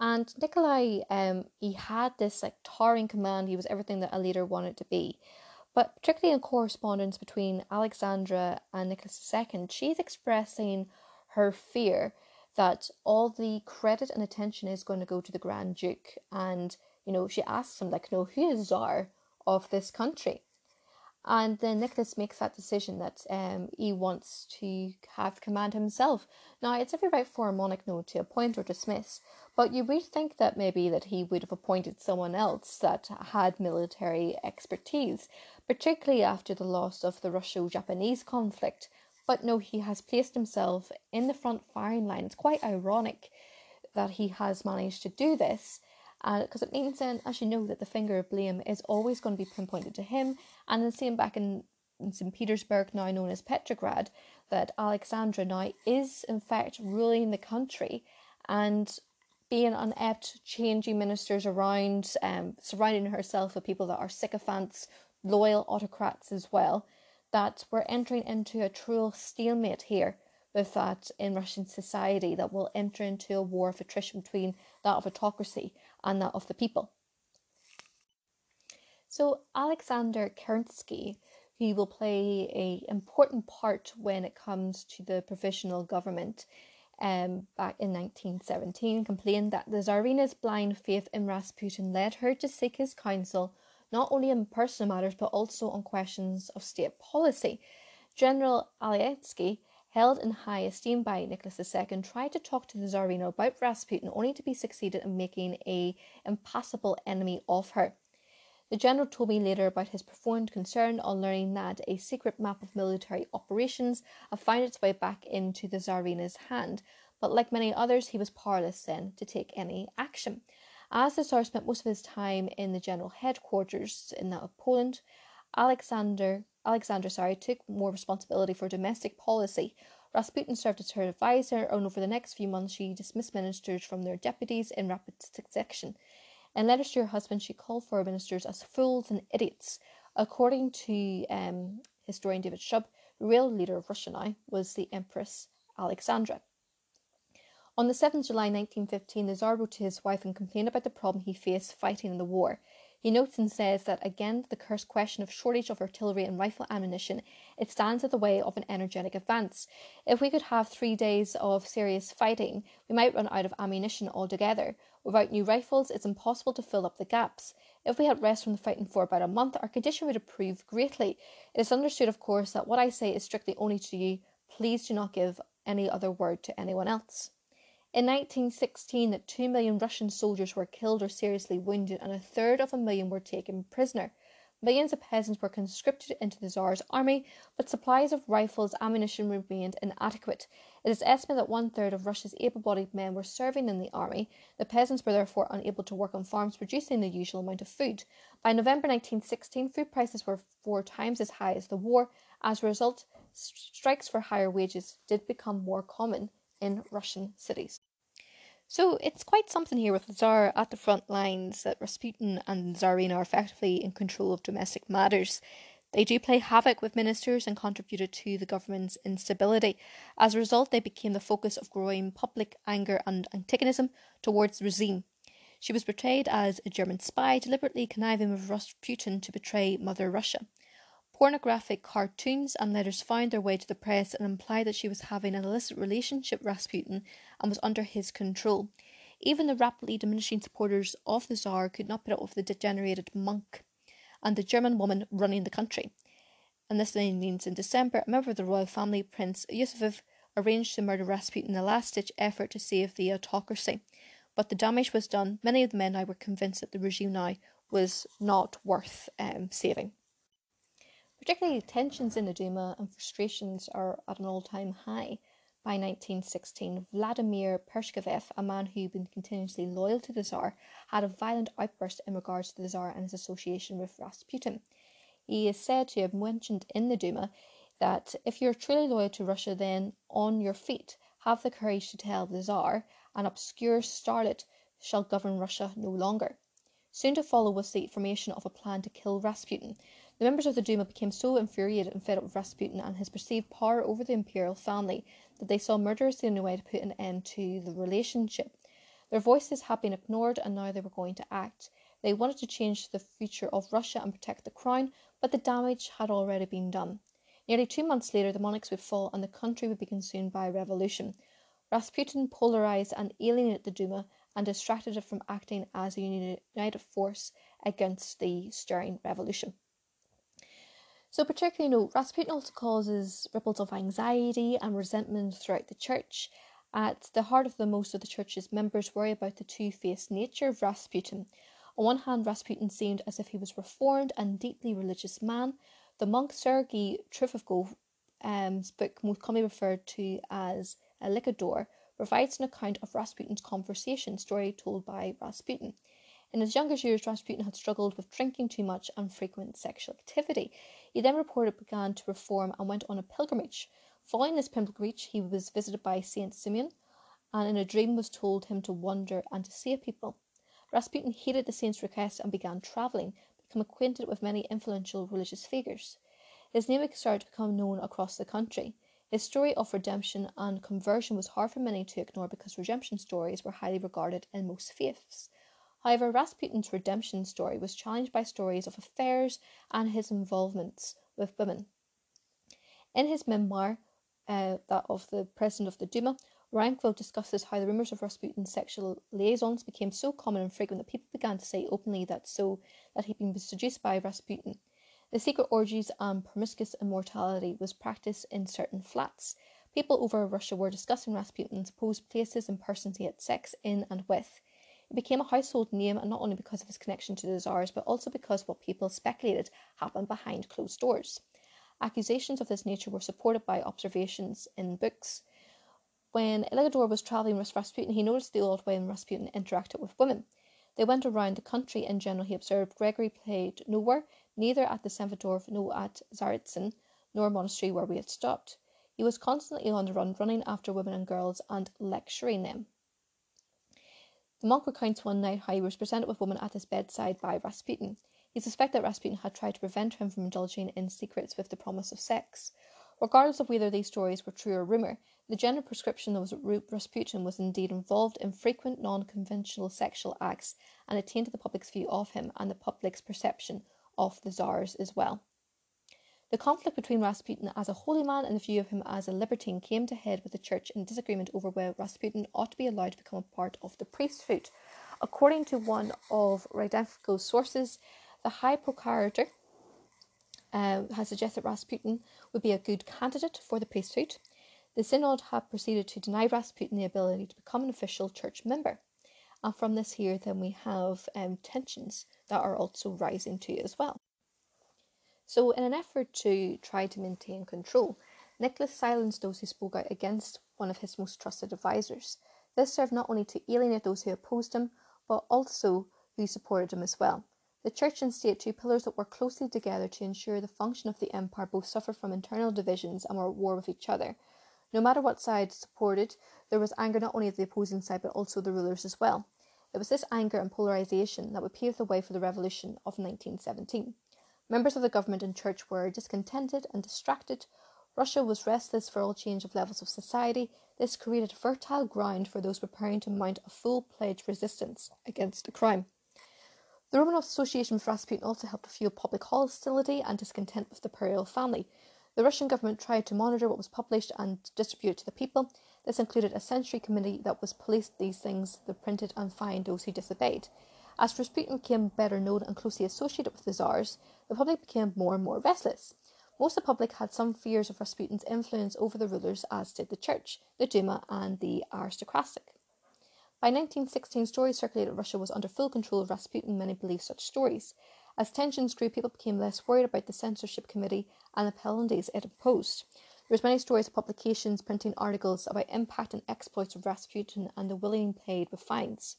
and Nikolai, um, he had this like towering command. He was everything that a leader wanted to be. But particularly in correspondence between Alexandra and Nicholas II, she's expressing her fear that all the credit and attention is going to go to the Grand Duke. And, you know, she asks him, like, know, who is Tsar of this country? And then Nicholas makes that decision that um, he wants to have command himself. Now, it's every right for a monarch no to appoint or dismiss, but you would think that maybe that he would have appointed someone else that had military expertise, particularly after the loss of the Russo-Japanese conflict. But no, he has placed himself in the front firing line. It's quite ironic that he has managed to do this because uh, it means then, as you know, that the finger of blame is always going to be pinpointed to him. And the same back in, in St. Petersburg, now known as Petrograd, that Alexandra now is in fact ruling the country and being unept, changing ministers around, um, surrounding herself with people that are sycophants, loyal autocrats as well, that we're entering into a true stalemate here with that in Russian society that will enter into a war of attrition between that of autocracy and that of the people. So Alexander Kerensky, who will play a important part when it comes to the provisional government um, back in 1917, complained that the Tsarina's blind faith in Rasputin led her to seek his counsel not only in personal matters but also on questions of state policy. General Alexei held in high esteem by Nicholas II, tried to talk to the Tsarina about Rasputin only to be succeeded in making a impassable enemy of her. The general told me later about his profound concern on learning that a secret map of military operations had found its way back into the Tsarina's hand, but like many others, he was powerless then to take any action. As the Tsar spent most of his time in the general headquarters in that of Poland, Alexander Alexander sorry, took more responsibility for domestic policy. Rasputin served as her advisor, and over the next few months, she dismissed ministers from their deputies in rapid succession. In letters to her husband, she called for ministers as fools and idiots. According to um, historian David Shub, the real leader of Russia now was the Empress Alexandra. On the 7th July 1915, the Tsar wrote to his wife and complained about the problem he faced fighting in the war. He notes and says that again the cursed question of shortage of artillery and rifle ammunition it stands in the way of an energetic advance. If we could have three days of serious fighting, we might run out of ammunition altogether. Without new rifles, it's impossible to fill up the gaps. If we had rest from the fighting for about a month, our condition would improve greatly. It is understood, of course, that what I say is strictly only to you. Please do not give any other word to anyone else. In 1916, that 2 million Russian soldiers were killed or seriously wounded, and a third of a million were taken prisoner. Millions of peasants were conscripted into the Tsar's army, but supplies of rifles and ammunition remained inadequate. It is estimated that one third of Russia's able bodied men were serving in the army. The peasants were therefore unable to work on farms producing the usual amount of food. By November 1916, food prices were four times as high as the war. As a result, strikes for higher wages did become more common in Russian cities. So it's quite something here with the Tsar at the front lines that Rasputin and Tsarina are effectively in control of domestic matters. They do play havoc with ministers and contributed to the government's instability. As a result, they became the focus of growing public anger and antagonism towards the regime. She was portrayed as a German spy, deliberately conniving with Rasputin to betray Mother Russia. Pornographic cartoons and letters found their way to the press and implied that she was having an illicit relationship with Rasputin and was under his control. Even the rapidly diminishing supporters of the Tsar could not put up with the degenerated monk and the German woman running the country. And this then means in December, a member of the royal family, Prince Yusuf, arranged to murder Rasputin in a last ditch effort to save the autocracy. But the damage was done. Many of the men now were convinced that the regime now was not worth um, saving. Particularly, tensions in the Duma and frustrations are at an all time high. By 1916, Vladimir Purishkevich, a man who'd been continuously loyal to the Tsar, had a violent outburst in regards to the Tsar and his association with Rasputin. He is said to have mentioned in the Duma that if you're truly loyal to Russia, then on your feet, have the courage to tell the Tsar an obscure starets shall govern Russia no longer. Soon to follow was the formation of a plan to kill Rasputin, the members of the Duma became so infuriated and fed up with Rasputin and his perceived power over the imperial family that they saw murder as the only way to put an end to the relationship. Their voices had been ignored and now they were going to act. They wanted to change the future of Russia and protect the crown, but the damage had already been done. Nearly two months later, the monarchs would fall and the country would be consumed by a revolution. Rasputin polarized and alienated the Duma and distracted it from acting as a united force against the stirring revolution. So, particularly, you know, Rasputin also causes ripples of anxiety and resentment throughout the church. At the heart of the most of the church's members worry about the two faced nature of Rasputin. On one hand, Rasputin seemed as if he was a reformed and deeply religious man. The monk Sergei Trifogov's um, book, most commonly referred to as Iliodor, provides an account of Rasputin's conversation story told by Rasputin. In his younger years, Rasputin had struggled with drinking too much and frequent sexual activity. He then reported began to reform and went on a pilgrimage. Following this pilgrimage, he was visited by Saint Simeon, and in a dream was told him to wander and to save people. Rasputin heeded the saint's request and began travelling, become acquainted with many influential religious figures. His name started to become known across the country. His story of redemption and conversion was hard for many to ignore because redemption stories were highly regarded in most faiths. However, Rasputin's redemption story was challenged by stories of affairs and his involvements with women. In his memoir, uh, that of the president of the Duma, Ryanquil discusses how the rumours of Rasputin's sexual liaisons became so common and frequent that people began to say openly that so that he'd been seduced by Rasputin. The secret orgies and promiscuous immortality was practiced in certain flats. People over Russia were discussing Rasputin's supposed places and persons he had sex in and with. It became a household name, and not only because of his connection to the Tsars, but also because what people speculated happened behind closed doors. Accusations of this nature were supported by observations in books. When Iliodor was travelling with Rasputin, he noticed the old way Rasputin interacted with women. They went around the country in general. He observed Gregory played nowhere, neither at the Sempferdorf nor at Tsaritsyn, nor monastery where we had stopped. He was constantly on the run, running after women and girls and lecturing them. The monk recounts one night how he was presented with a woman at his bedside by Rasputin. He suspected that Rasputin had tried to prevent him from indulging in secrets with the promise of sex. Regardless of whether these stories were true or rumour, the general prescription was that Rasputin was indeed involved in frequent non conventional sexual acts and it tainted the public's view of him and the public's perception of the Tsars as well. The conflict between Rasputin as a holy man and the view of him as a libertine came to head with the church in disagreement over whether Rasputin ought to be allowed to become a part of the priesthood. According to one of Rodzianko's sources, the High Procurator uh, has suggested Rasputin would be a good candidate for the priesthood. The synod had proceeded to deny Rasputin the ability to become an official church member. And from this here, then we have um, tensions that are also rising too as well. So, in an effort to try to maintain control, Nicholas silenced those who spoke out against one of his most trusted advisors. This served not only to alienate those who opposed him, but also who supported him as well. The church and state, two pillars that work closely together to ensure the function of the empire, both suffered from internal divisions and were at war with each other. No matter what side supported, there was anger not only at the opposing side but also the rulers as well. It was this anger and polarization that would pave the way for the revolution of 1917. Members of the government and church were discontented and distracted. Russia was restless for all change of levels of society. This created fertile ground for those preparing to mount a full pledged resistance against the crime. The Romanov association with Rasputin also helped to fuel public hostility and discontent with the imperial family. The Russian government tried to monitor what was published and distribute it to the people. This included a censorship committee that was policed these things, that printed and fined those who disobeyed. As Rasputin became better known and closely associated with the Tsars, the public became more and more restless. Most of the public had some fears of Rasputin's influence over the rulers, as did the church, the Duma, and the aristocratic. By 1916, stories circulated that Russia was under full control of Rasputin. Many believed such stories. As tensions grew, people became less worried about the censorship committee and the penalties it imposed. There was many stories of publications printing articles about impact and exploits of Rasputin and the willing paid with fines.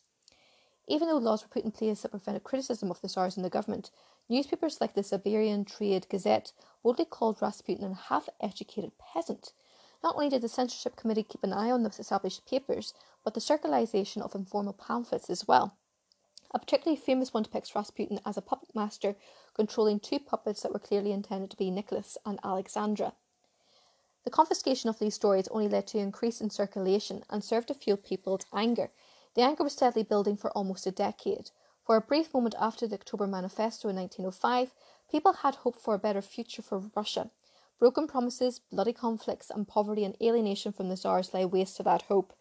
Even though laws were put in place that prevented criticism of the Tsars and the government, newspapers like the Siberian Trade Gazette boldly called Rasputin a half educated peasant. Not only did the censorship committee keep an eye on the established papers, but the circulation of informal pamphlets as well. A particularly famous one depicts Rasputin as a puppet master controlling two puppets that were clearly intended to be Nicholas and Alexandra. The confiscation of these stories only led to an increase in circulation and served to fuel people's anger the anger was steadily building for almost a decade. For a brief moment after the October Manifesto in 1905, people had hoped for a better future for Russia. Broken promises, bloody conflicts, and poverty and alienation from the Tsars lay waste to that hope.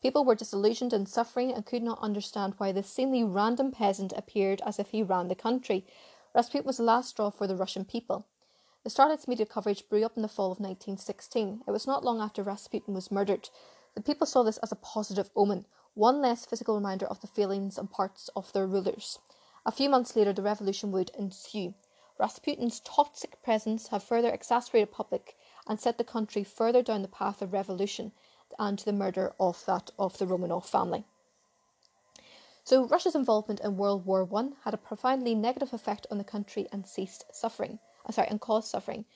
People were disillusioned and suffering and could not understand why this seemingly random peasant appeared as if he ran the country. Rasputin was the last straw for the Russian people. The Starets' media coverage blew up in the fall of 1916. It was not long after Rasputin was murdered. The people saw this as a positive omen one less physical reminder of the feelings and parts of their rulers. A few months later, the revolution would ensue. Rasputin's toxic presence had further exacerbated public and set the country further down the path of revolution and the murder of that of the Romanov family. So Russia's involvement in World War One had a profoundly negative effect on the country and ceased suffering. Uh, sorry, and caused suffering,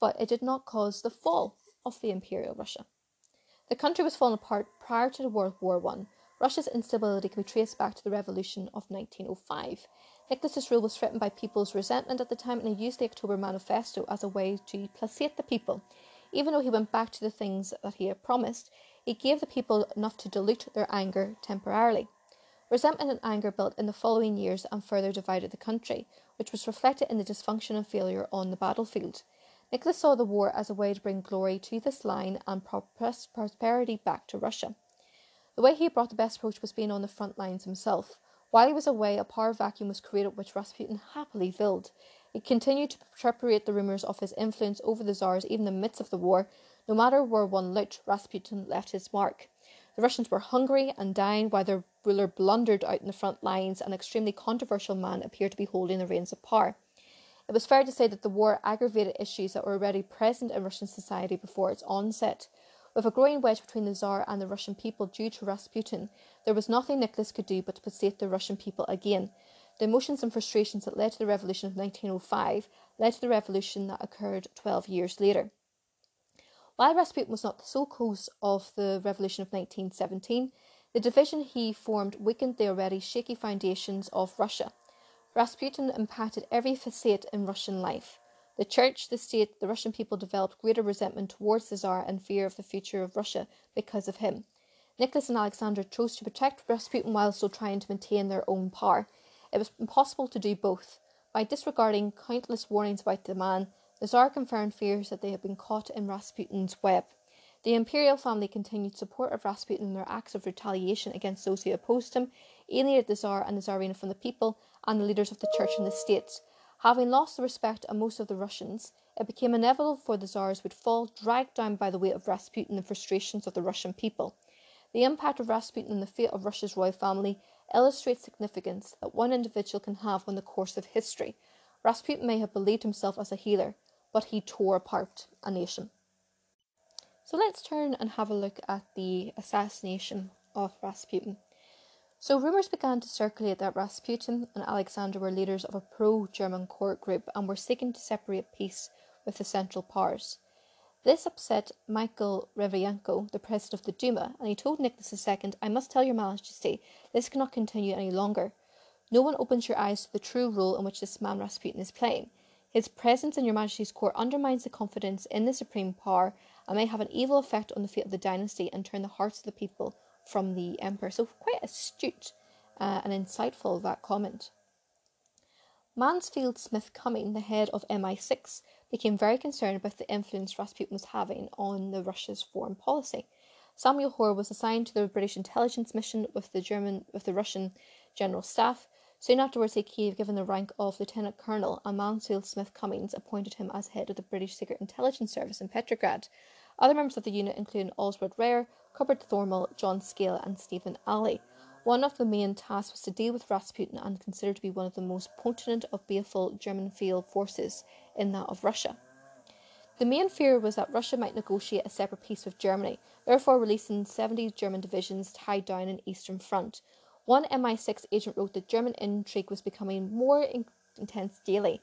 but it did not cause the fall of the Imperial Russia. The country was falling apart prior to World War One, Russia's instability can be traced back to the revolution of 1905. Nicholas's rule was threatened by people's resentment at the time, and he used the October Manifesto as a way to placate the people. Even though he went back to the things that he had promised, he gave the people enough to dilute their anger temporarily. Resentment and anger built in the following years and further divided the country, which was reflected in the dysfunction and failure on the battlefield. Nicholas saw the war as a way to bring glory to this line and prosperity back to Russia. The way he brought the best approach was being on the front lines himself. While he was away, a power vacuum was created which Rasputin happily filled. He continued to perpetuate the rumours of his influence over the Tsars even in the midst of the war. No matter where one looked, Rasputin left his mark. The Russians were hungry and dying while their ruler blundered out in the front lines. An extremely controversial man appeared to be holding the reins of power. It was fair to say that the war aggravated issues that were already present in Russian society before its onset. With a growing wedge between the Tsar and the Russian people due to Rasputin, there was nothing Nicholas could do but to placate the Russian people again. The emotions and frustrations that led to the revolution of 1905 led to the revolution that occurred 12 years later. While Rasputin was not the sole cause of the revolution of 1917, the division he formed weakened the already shaky foundations of Russia. Rasputin impacted every facet in Russian life. The church, the state, the Russian people developed greater resentment towards the Tsar and fear of the future of Russia because of him. Nicholas and Alexander chose to protect Rasputin while still trying to maintain their own power. It was impossible to do both. By disregarding countless warnings about the man, the Tsar confirmed fears that they had been caught in Rasputin's web. The imperial family continued support of Rasputin in their acts of retaliation against those who opposed him, alienated the Tsar and the Tsarina from the people and the leaders of the church and the state. Having lost the respect of most of the Russians, it became inevitable for the Tsars would fall, dragged down by the weight of Rasputin and the frustrations of the Russian people. The impact of Rasputin on the fate of Russia's royal family illustrates significance that one individual can have on the course of history. Rasputin may have believed himself as a healer, but he tore apart a nation. So let's turn and have a look at the assassination of Rasputin. So rumours began to circulate that Rasputin and Alexander were leaders of a pro German court group and were seeking to separate peace with the Central Powers. This upset Michael Rodzianko, the president of the Duma, and he told Nicholas II, I must tell your majesty, this cannot continue any longer. No one opens your eyes to the true role in which this man Rasputin is playing. His presence in your majesty's court undermines the confidence in the supreme power and may have an evil effect on the fate of the dynasty and turn the hearts of the people from the emperor. So, quite astute uh, and insightful that comment. Mansfield Smith Cumming, the head of MI6, became very concerned about the influence Rasputin was having on the Russia's foreign policy. Samuel Hoare was assigned to the British intelligence mission with the German with the Russian General Staff. Soon afterwards, he was given the rank of lieutenant colonel, and Mansfield Smith Cummings appointed him as head of the British Secret Intelligence Service in Petrograd. Other members of the unit included Oswald Rayner, Cuthbert Thornhill, John Scale, and Stephen Alley. One of the main tasks was to deal with Rasputin and considered to be one of the most potent of baleful German field forces in that of Russia. The main fear was that Russia might negotiate a separate peace with Germany, therefore releasing 70 German divisions tied down in Eastern Front. One MI6 agent wrote that German intrigue was becoming more in- intense daily.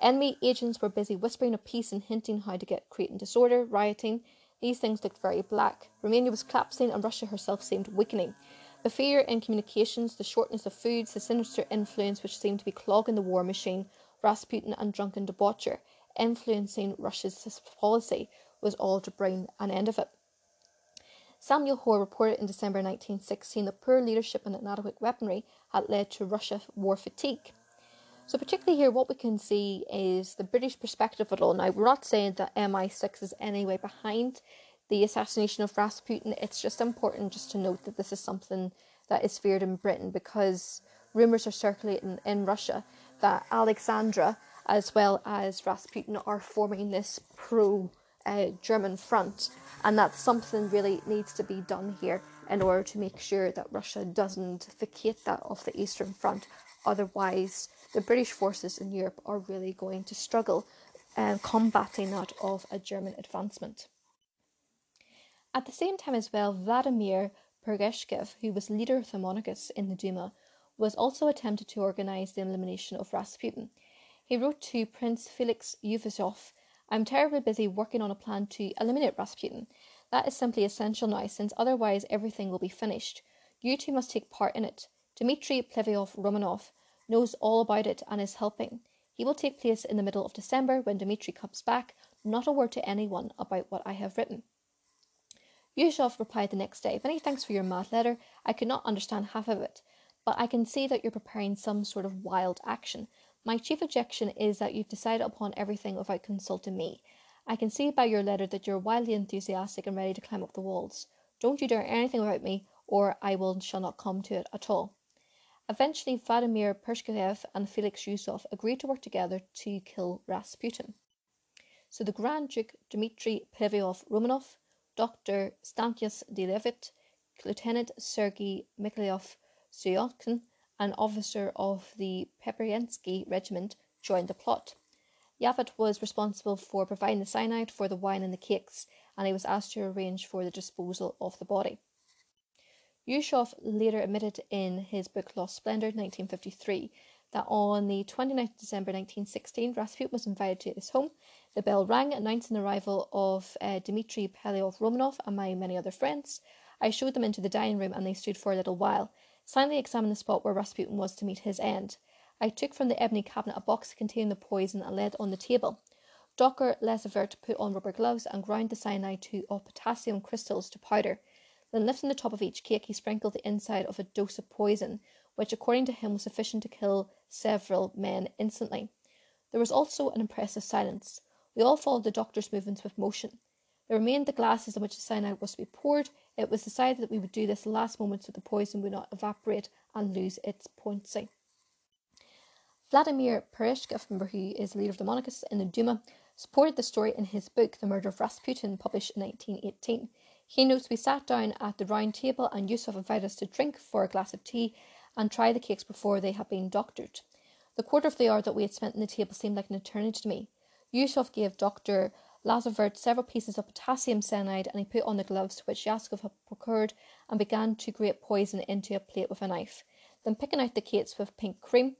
Enemy agents were busy whispering of peace and hinting how to get creating disorder, rioting. These things looked very black. Romania was collapsing and Russia herself seemed weakening. The fear in communications, the shortness of foods, the sinister influence which seemed to be clogging the war machine, Rasputin and drunken debaucher, influencing Russia's policy, was all to bring an end of it. Samuel Hoare reported in December 1916 that poor leadership and inadequate weaponry had led to Russia war fatigue. So, particularly here, what we can see is the British perspective it all. Now, we're not saying that MI6 is any way behind the assassination of Rasputin. It's just important just to note that this is something that is feared in Britain because rumours are circulating in Russia that Alexandra as well as Rasputin are forming this pro uh, German front, and that something really needs to be done here in order to make sure that Russia doesn't vacate that off the Eastern Front. Otherwise, the British forces in Europe are really going to struggle uh, combating that of a German advancement. At the same time, as well, Vladimir Purishkevich, who was leader of the monarchists in the Duma, was also attempted to organize the elimination of Rasputin. He wrote to Prince Felix Yusupov, I'm terribly busy working on a plan to eliminate Rasputin. That is simply essential now, since otherwise everything will be finished. You two must take part in it. Dmitry Pavlovich Romanov knows all about it and is helping. He will take place in the middle of December when Dmitry comes back. Not a word to anyone about what I have written. Yusupov replied the next day, Many thanks for your mad letter. I could not understand half of it, but I can see that you're preparing some sort of wild action. My chief objection is that you've decided upon everything without consulting me. I can see by your letter that you're wildly enthusiastic and ready to climb up the walls. Don't you dare anything about me, or I will shall not come to it at all. Eventually, Vladimir Purishkevich and Felix Yusupov agreed to work together to kill Rasputin. So the Grand Duke Dmitry Pavlovich Romanov Dr. Stankius Delevit, Lieutenant Sergei Mikhailoff Sukhotin, an officer of the Preobrazhensky Regiment, joined the plot. Yavet was responsible for providing the cyanide for the wine and the cakes, and he was asked to arrange for the disposal of the body. Yusupov later admitted in his book Lost Splendor, 1953, that on the 29th of December 1916, Rasputin was invited to his home. The bell rang, announcing the arrival of uh, Dmitry Pavlovich Romanov and my many other friends. I showed them into the dining room and they stood for a little while, silently examining the spot where Rasputin was to meet his end. I took from the ebony cabinet a box containing the poison and laid on the table. Dr. Lazovert put on rubber gloves and ground the cyanide to of potassium crystals to powder. Then, lifting the top of each cake, he sprinkled the inside of a dose of poison, which, according to him, was sufficient to kill several men instantly. There was also an impressive silence. We all followed the doctor's movements with motion. There remained the glasses in which the cyanide was to be poured. It was decided that we would do this last moment so the poison would not evaporate and lose its potency. Vladimir Purishkevich, who is the leader of the monarchists in the Duma, supported the story in his book The Murder of Rasputin, published in 1918. He notes we sat down at the round table and Yusuf invited us to drink for a glass of tea and try the cakes before they had been doctored. The quarter of the hour that we had spent in the table seemed like an eternity to me. Yusuf gave Dr. Lazovert several pieces of potassium cyanide and he put on the gloves which Yaskov had procured and began to grate poison into a plate with a knife. Then, picking out the cakes with pink cream,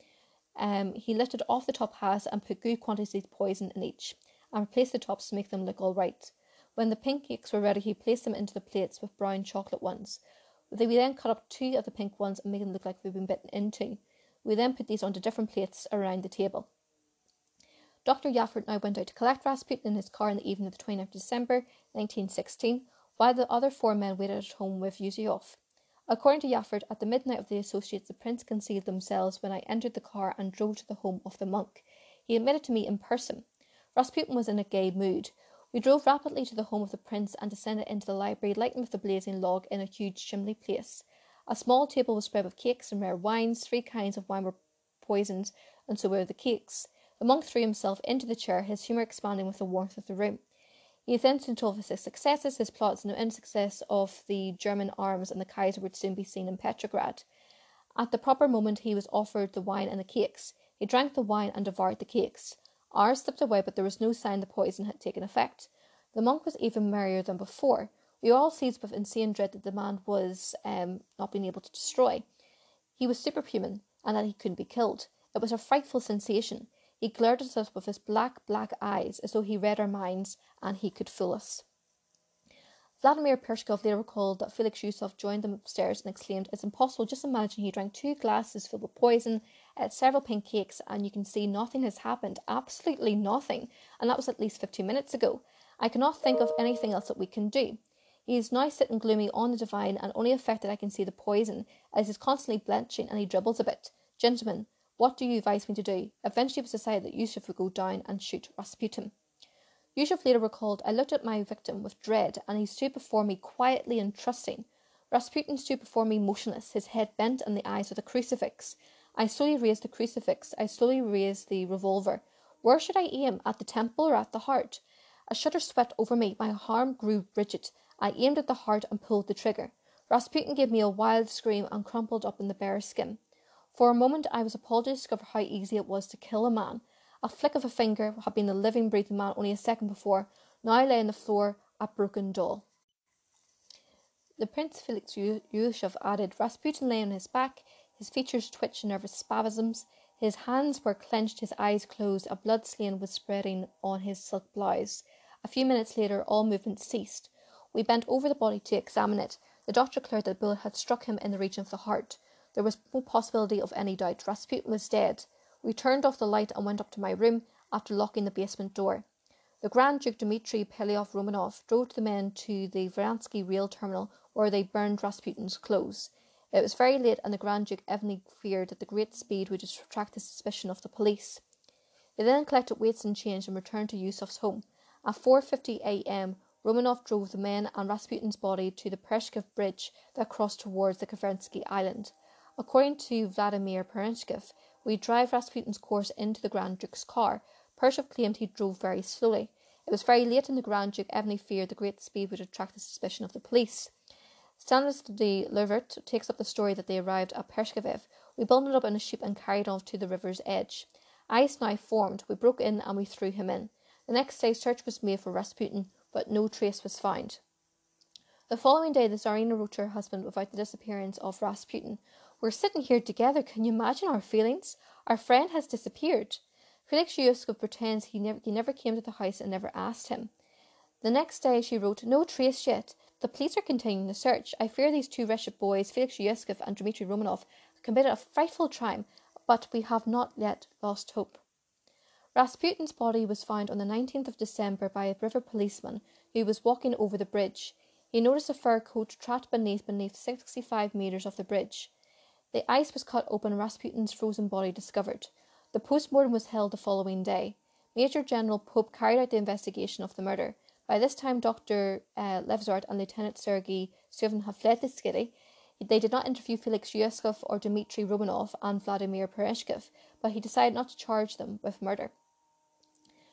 um, he lifted off the top halves and put good quantities of poison in each, and replaced the tops to make them look all right. When the pink cakes were ready, he placed them into the plates with brown chocolate ones. We then cut up two of the pink ones and made them look like they'd been bitten into. We then put these onto different plates around the table. Dr. Yaffert now went out to collect Rasputin in his car in the evening of the 29th of December 1916, while the other four men waited at home with Yusuf. According to Yaffert, at the midnight of the associates, the prince concealed themselves when I entered the car and drove to the home of the monk. He admitted to me in person. Rasputin was in a gay mood. We drove rapidly to the home of the prince and descended into the library, lighting with a blazing log in a huge chimney place. A small table was spread with cakes and rare wines. Three kinds of wine were poisoned, and so were the cakes. The monk threw himself into the chair, his humour expanding with the warmth of the room. He then told of his successes, his plots, and the success of the German arms, and the Kaiser would soon be seen in Petrograd. At the proper moment, he was offered the wine and the cakes. He drank the wine and devoured the cakes. Hours slipped away, but there was no sign the poison had taken effect. The monk was even merrier than before. We all seized with insane dread that the man was um, not being able to destroy. He was superhuman, and that he couldn't be killed. It was a frightful sensation. He glared at us with his black, black eyes, as though he read our minds, and he could fool us. Vladimir Purishkevich later recalled that Felix Yusuf joined them upstairs and exclaimed, It's impossible, just imagine he drank two glasses filled with poison, ate several pink cakes, and you can see nothing has happened. Absolutely nothing. And that was at least fifteen minutes ago. I cannot think of anything else that we can do. He is now sitting gloomy on the divan, and only affected I can see the poison, as he is constantly blenching and he dribbles a bit. Gentlemen, what do you advise me to do? Eventually it was decided that Yusuf would go down and shoot Rasputin. Yusuf later recalled, I looked at my victim with dread, and he stood before me quietly and trusting. Rasputin stood before me motionless, his head bent and the eyes of a crucifix. I slowly raised the crucifix. I slowly raised the revolver. Where should I aim? At the temple or at the heart? A shudder swept over me. My arm grew rigid. I aimed at the heart and pulled the trigger. Rasputin gave me a wild scream and crumpled up in the bear skin. For a moment I was appalled to discover how easy it was to kill a man. A flick of a finger had been the living, breathing man only a second before. Now I lay on the floor, a broken doll. The Prince Felix Yusuf added, Rasputin lay on his back, his features twitched in nervous spasms, his hands were clenched, his eyes closed, a blood stain was spreading on his silk blouse. A few minutes later, all movement ceased. We bent over the body to examine it. The doctor declared that the bullet had struck him in the region of the heart. There was no possibility of any doubt. Rasputin was dead. We turned off the light and went up to my room after locking the basement door. The Grand Duke Dmitri Pavlovich Romanov drove the men to the Vransky rail terminal where they burned Rasputin's clothes. It was very late, and the Grand Duke evidently feared that the great speed would attract the suspicion of the police. They then collected weights and change and returned to Yusuf's home. At 4:50 a.m., Romanov drove the men and Rasputin's body to the Pershkov bridge that crossed towards the Kavernsky Island. According to Vladimir Purishkevich, we drive Rasputin's course into the Grand Duke's car. Purishkevich claimed he drove very slowly. It was very late, and the Grand Duke evidently feared the great speed would attract the suspicion of the police. Stanislas de Levert takes up the story that they arrived at Pershkoviv. We bundled up in a ship and carried off to the river's edge. Ice now formed. We broke in and we threw him in. The next day, search was made for Rasputin, but no trace was found. The following day, the Tsarina wrote to her husband about the disappearance of Rasputin. We're sitting here together. Can you imagine our feelings? Our friend has disappeared. Felix Yusupov pretends he never, he never came to the house and never asked him. The next day, she wrote, No trace yet. The police are continuing the search. I fear these two wretched boys, Felix Yusupov and Dmitry Romanov, committed a frightful crime, but we have not yet lost hope. Rasputin's body was found on the 19th of December by a river policeman who was walking over the bridge. He noticed a fur coat trapped beneath beneath 65 metres of the bridge. The ice was cut open and Rasputin's frozen body discovered. The postmortem was held the following day. Major General Pope carried out the investigation of the murder. By this time, Dr. Uh, Lazovert and Lieutenant Sergei Stevin had fled the city. They did not interview Felix Yusupov or Dmitry Romanov and Vladimir Purishkevich, but he decided not to charge them with murder.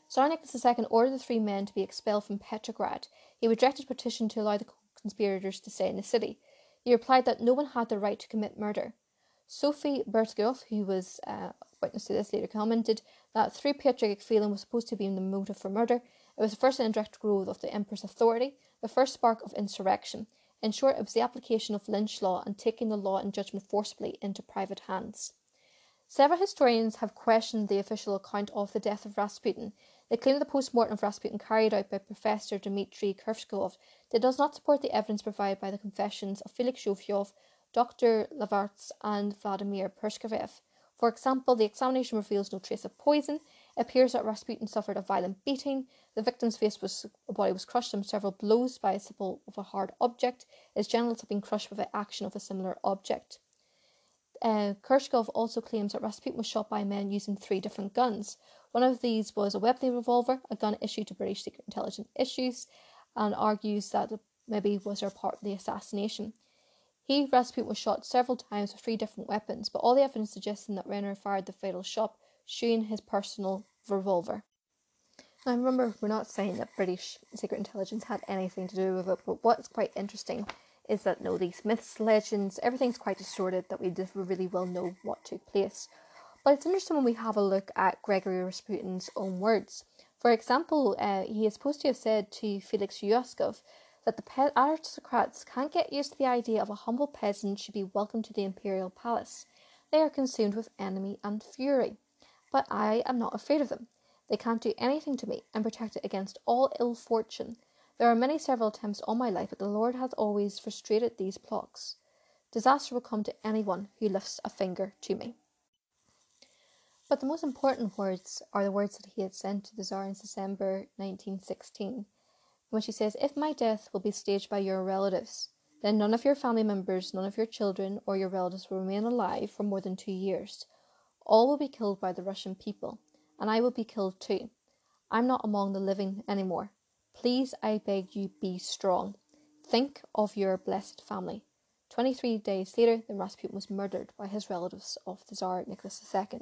Tsar Nicholas II ordered the three men to be expelled from Petrograd. He rejected a petition to allow the conspirators to stay in the city. He replied that no one had the right to commit murder. Sophie Bertgoff, who was uh, witness to this, later commented that through patriotic feeling was supposed to be the motive for murder. It was the first indirect growth of the emperor's authority, the first spark of insurrection. In short, it was the application of lynch law and taking the law and judgment forcibly into private hands. Several historians have questioned the official account of the death of Rasputin. They claim that the post mortem of Rasputin carried out by Professor Dmitry Kurshkov does not support the evidence provided by the confessions of Felix Zhofyov, Dr. Lavarts, and Vladimir Purishkevich. For example, the examination reveals no trace of poison. It appears that Rasputin suffered a violent beating. The victim's face was body was crushed from several blows by a simple of a hard object. His genitals have been crushed by the action of a similar object. Uh, Kurshkov also claims that Rasputin was shot by men using three different guns. One of these was a Webley revolver, a gun issued to British secret intelligence issues, and argues that maybe was their part of the assassination. He, Rasputin, was shot several times with three different weapons, but all the evidence suggesting that Rayner fired the fatal shot, showing his personal revolver. Now, remember, we're not saying that British secret intelligence had anything to do with it, but what's quite interesting is that no, these myths, legends, everything's quite distorted that we really will know what took place. But it's interesting when we have a look at Gregory Rasputin's own words. For example, uh, he is supposed to have said to Felix Yusupov that the pe- aristocrats can't get used to the idea of a humble peasant should be welcomed to the imperial palace. They are consumed with enemy and fury. But I am not afraid of them. They can't do anything to me. I'm protected against all ill fortune. There are many several attempts all my life, but the Lord has always frustrated these plots. Disaster will come to anyone who lifts a finger to me. But the most important words are the words that he had sent to the Tsar in December 1916, when she says, If my death will be staged by your relatives, then none of your family members, none of your children or your relatives will remain alive for more than two years. All will be killed by the Russian people, and I will be killed too. I'm not among the living anymore. Please, I beg you, be strong. Think of your blessed family. 23 days later, then Rasputin was murdered by his relatives of the Tsar Nicholas II.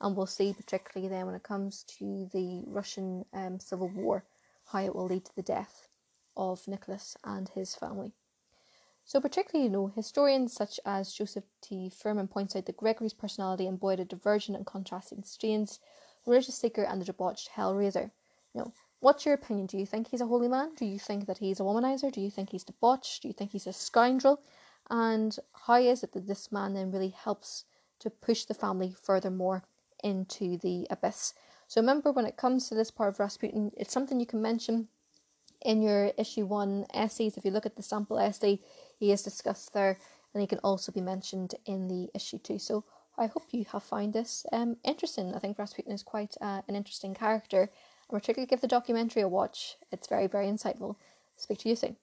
And we'll see, particularly then when it comes to the Russian um, Civil War, how it will lead to the death of Nicholas and his family. So, particularly, you know, historians such as Joseph T. Fuhrmann points out that Gregory's personality embodied divergent and contrasting strains, religious seeker and the debauched hellraiser. You know, What's your opinion? Do you think he's a holy man? Do you think that he's a womanizer? Do you think he's debauched? Do you think he's a scoundrel? And how is it that this man then really helps to push the family furthermore into the abyss? So remember, when it comes to this part of Rasputin, it's something you can mention in your issue one essays. If you look at the sample essay, he is discussed there, and he can also be mentioned in the issue too. So I hope you have found this um, interesting. I think Rasputin is quite uh, an interesting character, and particularly give the documentary a watch. It's very, very insightful. Speak to you soon.